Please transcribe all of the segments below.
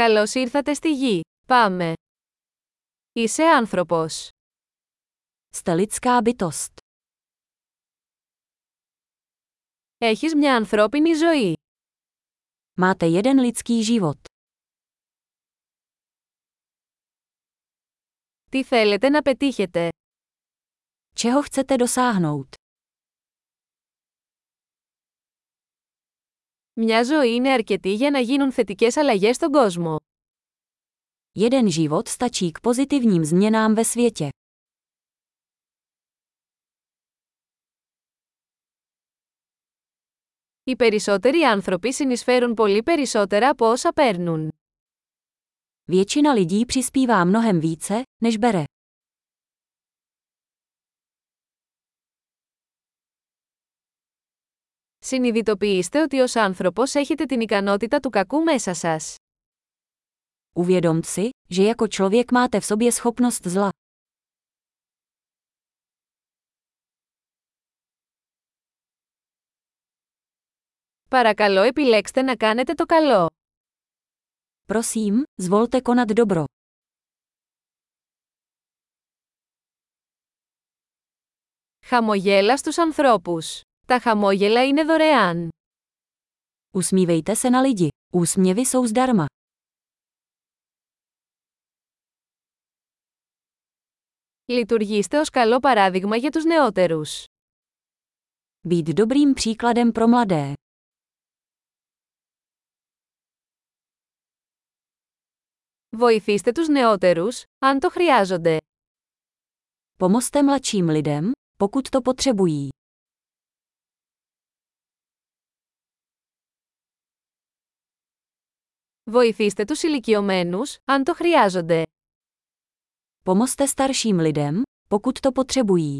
Καλώς ήρθατε στη γη. Πάμε. Είσαι άνθρωπος. Jste lidská bytost. Έχεις μια ανθρώπινη ζωή. Máte jeden lidský život. Τι θέλετε να πετύχετε. Čeho chcete dosáhnout? Μια ζωή είναι αρκετή για να γίνουν θετικές αλλαγές στον κόσμο. Jeden život stačí k pozitivním změnám ve světě. Οι περισσότεροι άνθρωποι συνεισφέρουν πολύ περισσότερα από όσα παίρνουν. Většina lidí přispívá mnohem více, než bere. Συνειδητοποιήστε ότι ως άνθρωπος έχετε την ικανότητα του κακού μέσα σας. Uvědomt si, že jako člověk máte v sobě schopnost zla. Παρακαλώ επιλέξτε να κάνετε το καλό. Prosím, zvolte konat dobro. Χαμογέλα στους ανθρώπους. Τα χαμόγελα είναι δωρεάν. Usmívejte se na lidi. Úsměvy jsou zdarma. Λειτουργήστε ως καλό παράδειγμα για τους νεότερους. Být dobrým příkladem pro mladé. Βοηθήστε τους νεότερους, αν το χρειάζονται. Pomozte mladším lidem, pokud to potřebují. Βοηθήστε τους ηλικιωμένους, αν το χρειάζονται. Pomozte starším lidem, pokud to potřebují.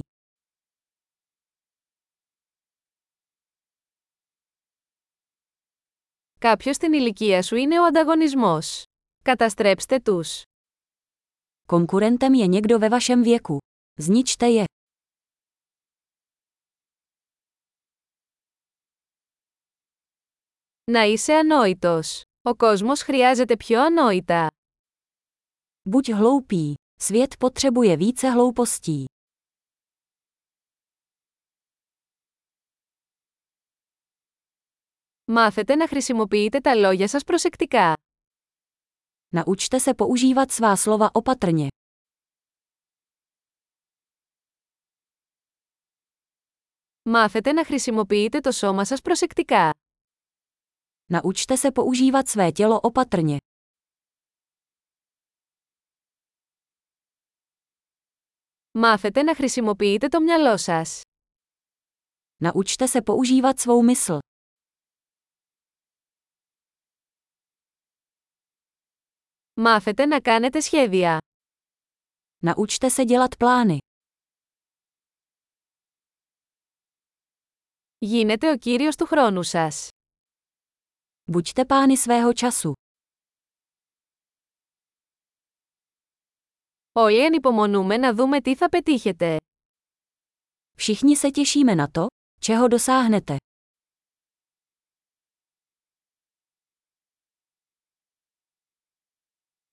Κάποιος στην ηλικία σου είναι ο ανταγωνισμός. Καταστρέψτε τους. Konkurentem je někdo ve vašem věku. Zničte je. Να είσαι ανόητος. Ο κόσμος χρειάζεται πιο ανόητα. Buď hloupý. Svět potřebuje více hloupostí. Μάθετε να χρησιμοποιείτε τα λόγια σας προσεκτικά. Naučte se používat svá slova opatrně. Μάθετε να χρησιμοποιείτε το σώμα σας προσεκτικά. Naučte se používat své tělo opatrně. Μάθετε να χρησιμοποιείτε το μυαλό σας. Naučte se používat svou mysl. Μάθετε να κάνετε σχέδια. Naučte se dělat plány. Γίνετε ο κύριος του χρόνου σας. Buďte pány svého času. Όλοι ανυπομονούμε να δούμε τι θα πετύχετε. Všichni se těšíme na to, čeho dosáhnete.